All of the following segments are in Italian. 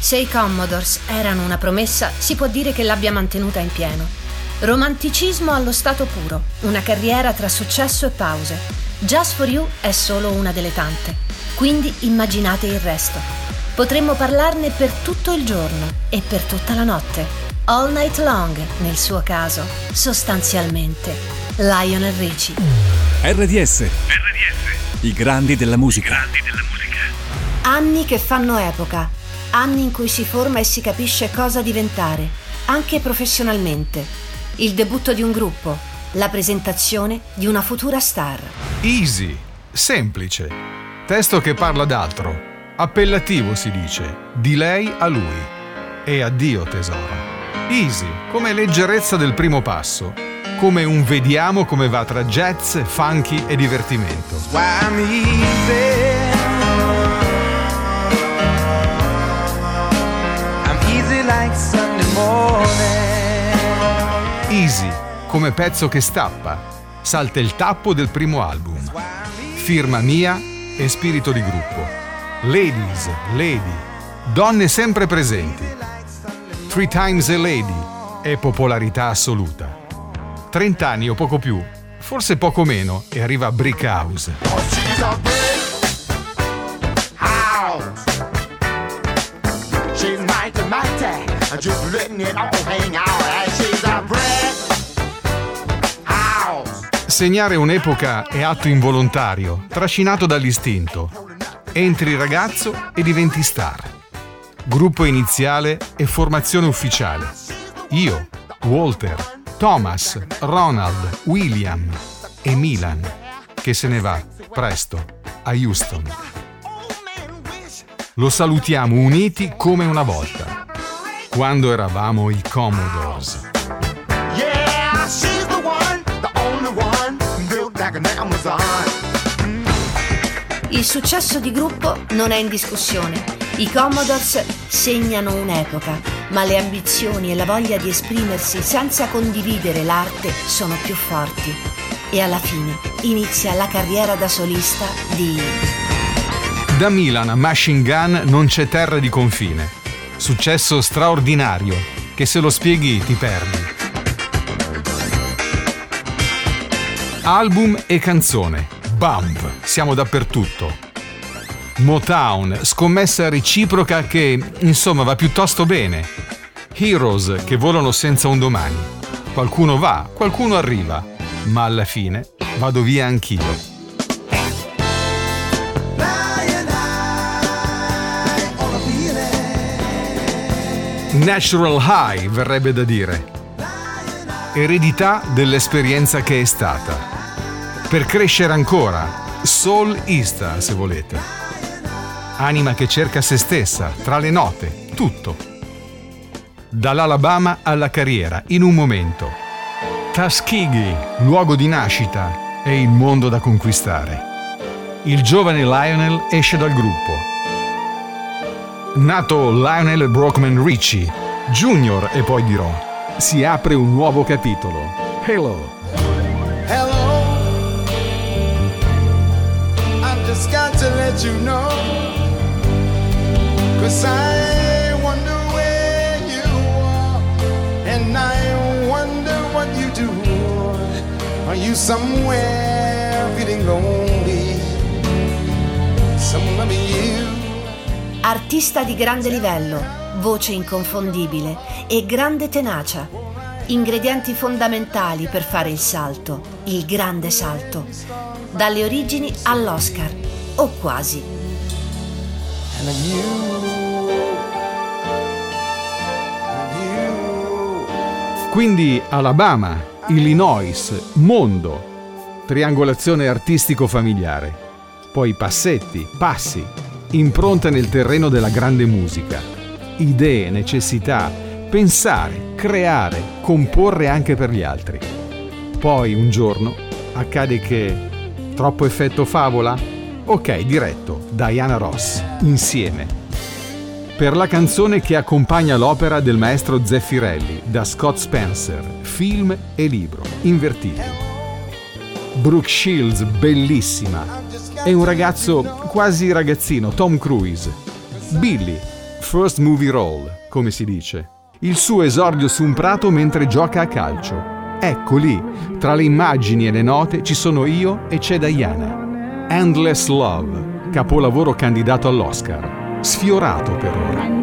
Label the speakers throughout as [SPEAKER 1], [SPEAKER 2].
[SPEAKER 1] Se i Commodores erano una promessa, si può dire che l'abbia mantenuta in pieno. Romanticismo allo stato puro, una carriera tra successo e pause. Just for You è solo una delle tante. Quindi immaginate il resto. Potremmo parlarne per tutto il giorno e per tutta la notte. All night long, nel suo caso, sostanzialmente. Lionel Richie.
[SPEAKER 2] RDS. RDS. I grandi della musica. I grandi della musica.
[SPEAKER 1] Anni che fanno epoca. Anni in cui si forma e si capisce cosa diventare, anche professionalmente. Il debutto di un gruppo, la presentazione di una futura star.
[SPEAKER 3] Easy, semplice. Testo che parla d'altro. Appellativo si dice, di lei a lui. E addio tesoro. Easy, come leggerezza del primo passo, come un vediamo come va tra jazz, funky e divertimento. Easy, come pezzo che stappa. Salta il tappo del primo album. Firma mia e spirito di gruppo. Ladies, lady, donne sempre presenti. Three times a lady e popolarità assoluta. 30 anni o poco più, forse poco meno, e arriva Brick House. Segnare un'epoca è atto involontario, trascinato dall'istinto. Entri ragazzo e diventi star. Gruppo iniziale e formazione ufficiale. Io, Walter, Thomas, Ronald, William e Milan, che se ne va presto a Houston. Lo salutiamo uniti come una volta, quando eravamo i Commodores.
[SPEAKER 1] Il successo di gruppo non è in discussione. I Commodores segnano un'epoca ma le ambizioni e la voglia di esprimersi senza condividere l'arte sono più forti. E alla fine inizia la carriera da solista di...
[SPEAKER 3] Da Milan a Machine Gun non c'è terra di confine. Successo straordinario, che se lo spieghi ti perdi. Album e canzone. Bump, siamo dappertutto. Motown, scommessa reciproca che, insomma, va piuttosto bene. Heroes che volano senza un domani. Qualcuno va, qualcuno arriva, ma alla fine vado via anch'io. Natural high verrebbe da dire. Eredità dell'esperienza che è stata. Per crescere ancora, soul ista se volete anima che cerca se stessa, tra le note, tutto. Dall'Alabama alla carriera, in un momento. Tuskegee, luogo di nascita, e il mondo da conquistare. Il giovane Lionel esce dal gruppo. Nato Lionel Brockman Ritchie, Junior e poi dirò, si apre un nuovo capitolo. Hello. Hello. I've just got to let you know. Cause I wonder where you are, and I wonder what you do. Are you somewhere feeling lonely?
[SPEAKER 1] Artista di grande livello, voce inconfondibile e grande tenacia. Ingredienti fondamentali per fare il salto, il grande salto, dalle origini all'Oscar, o quasi.
[SPEAKER 3] Quindi Alabama, Illinois, mondo, triangolazione artistico-familiare, poi passetti, passi, impronta nel terreno della grande musica, idee, necessità, pensare, creare, comporre anche per gli altri. Poi un giorno accade che troppo effetto favola? Ok, diretto, Diana Ross, insieme. Per la canzone che accompagna l'opera del maestro Zeffirelli, da Scott Spencer, film e libro, invertiti. Brooke Shields, bellissima. E un ragazzo quasi ragazzino, Tom Cruise. Billy, first movie role, come si dice. Il suo esordio su un prato mentre gioca a calcio. Ecco lì, tra le immagini e le note ci sono io e c'è Diana. Endless Love, capolavoro candidato all'Oscar. Sfiorato per ora.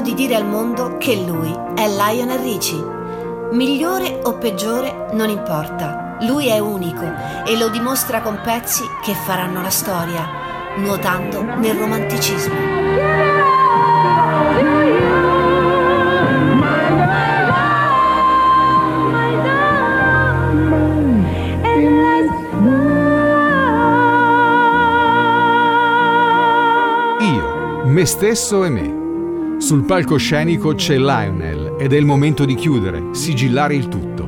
[SPEAKER 1] Di dire al mondo che lui è Lionel Richie. Migliore o peggiore non importa, lui è unico e lo dimostra con pezzi che faranno la storia, nuotando nel romanticismo.
[SPEAKER 3] me stesso e me. Sul palcoscenico c'è Lionel ed è il momento di chiudere, sigillare il tutto.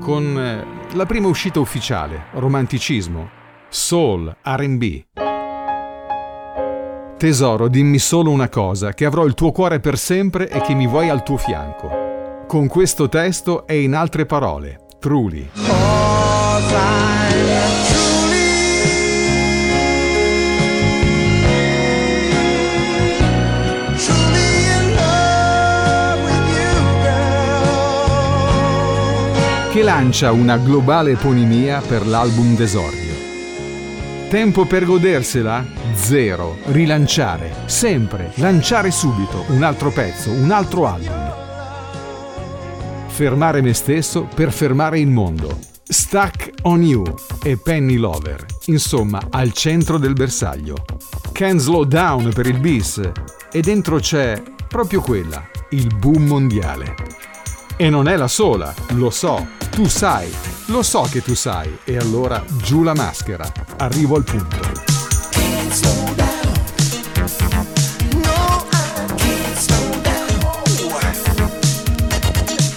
[SPEAKER 3] Con eh, la prima uscita ufficiale, romanticismo, soul, RB. Tesoro, dimmi solo una cosa, che avrò il tuo cuore per sempre e che mi vuoi al tuo fianco. Con questo testo e in altre parole, truly. Lancia una globale eponimia per l'album d'esordio. Tempo per godersela? Zero. Rilanciare. Sempre. Lanciare subito. Un altro pezzo, un altro album. Fermare me stesso per fermare il mondo. Stuck on You e Penny Lover. Insomma, al centro del bersaglio. Can Slow Down per il bis. E dentro c'è proprio quella, il boom mondiale. E non è la sola, lo so, tu sai, lo so che tu sai, e allora giù la maschera. Arrivo al punto.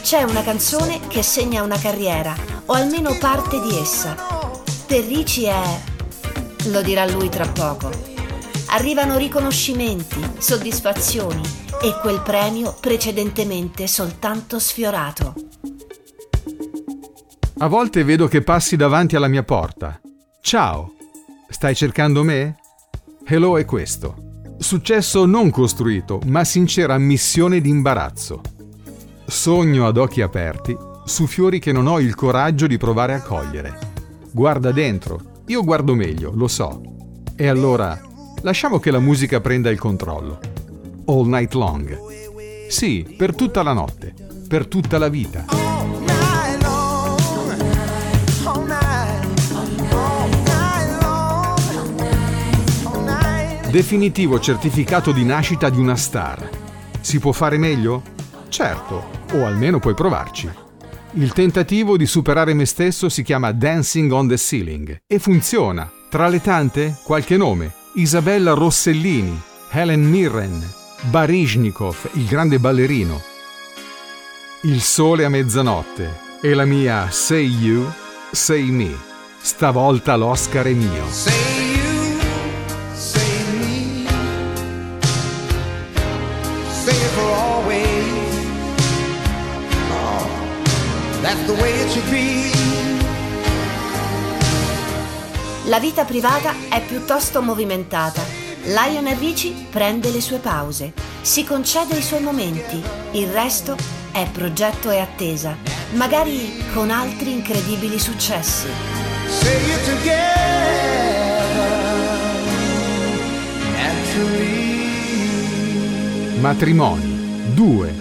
[SPEAKER 1] C'è una canzone che segna una carriera, o almeno parte di essa. Per Ricci è... lo dirà lui tra poco. Arrivano riconoscimenti, soddisfazioni e quel premio precedentemente soltanto sfiorato.
[SPEAKER 3] A volte vedo che passi davanti alla mia porta. Ciao, stai cercando me? Hello è questo. Successo non costruito, ma sincera ammissione di imbarazzo. Sogno ad occhi aperti su fiori che non ho il coraggio di provare a cogliere. Guarda dentro, io guardo meglio, lo so. E allora lasciamo che la musica prenda il controllo. All night long. Sì, per tutta la notte, per tutta la vita. Definitivo certificato di nascita di una star. Si può fare meglio? Certo, o almeno puoi provarci. Il tentativo di superare me stesso si chiama Dancing on the Ceiling e funziona. Tra le tante, qualche nome. Isabella Rossellini, Helen Mirren, Baryshnikov, il grande ballerino. Il sole a mezzanotte e la mia Say You, Say Me. Stavolta l'Oscar è mio.
[SPEAKER 1] La vita privata è piuttosto movimentata. Lionel Richie prende le sue pause, si concede i suoi momenti, il resto è progetto e attesa, magari con altri incredibili successi.
[SPEAKER 3] Matrimoni, due.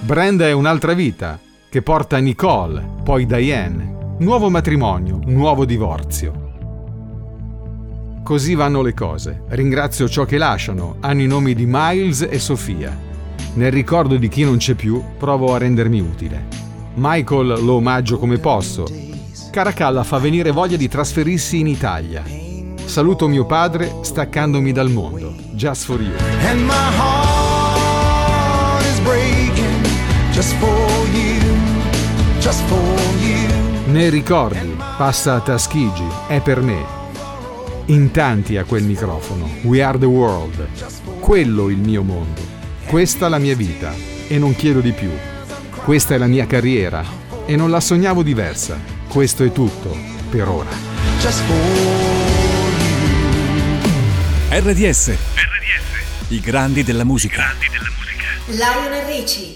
[SPEAKER 3] Brenda è un'altra vita, che porta Nicole, poi Diane. Nuovo matrimonio, nuovo divorzio. Così vanno le cose. Ringrazio ciò che lasciano, hanno i nomi di Miles e Sofia. Nel ricordo di chi non c'è più, provo a rendermi utile. Michael lo omaggio come posso. Caracalla fa venire voglia di trasferirsi in Italia. Saluto mio padre staccandomi dal mondo. Just for you. And my heart is breaking just for you. Just for you. Nei ricordi, passa a Taschigi, è per me. In tanti a quel microfono. We are the world. Quello il mio mondo. Questa la mia vita e non chiedo di più. Questa è la mia carriera e non la sognavo diversa. Questo è tutto per ora.
[SPEAKER 2] RDS. RDS. I grandi della musica.
[SPEAKER 1] Lionel Richie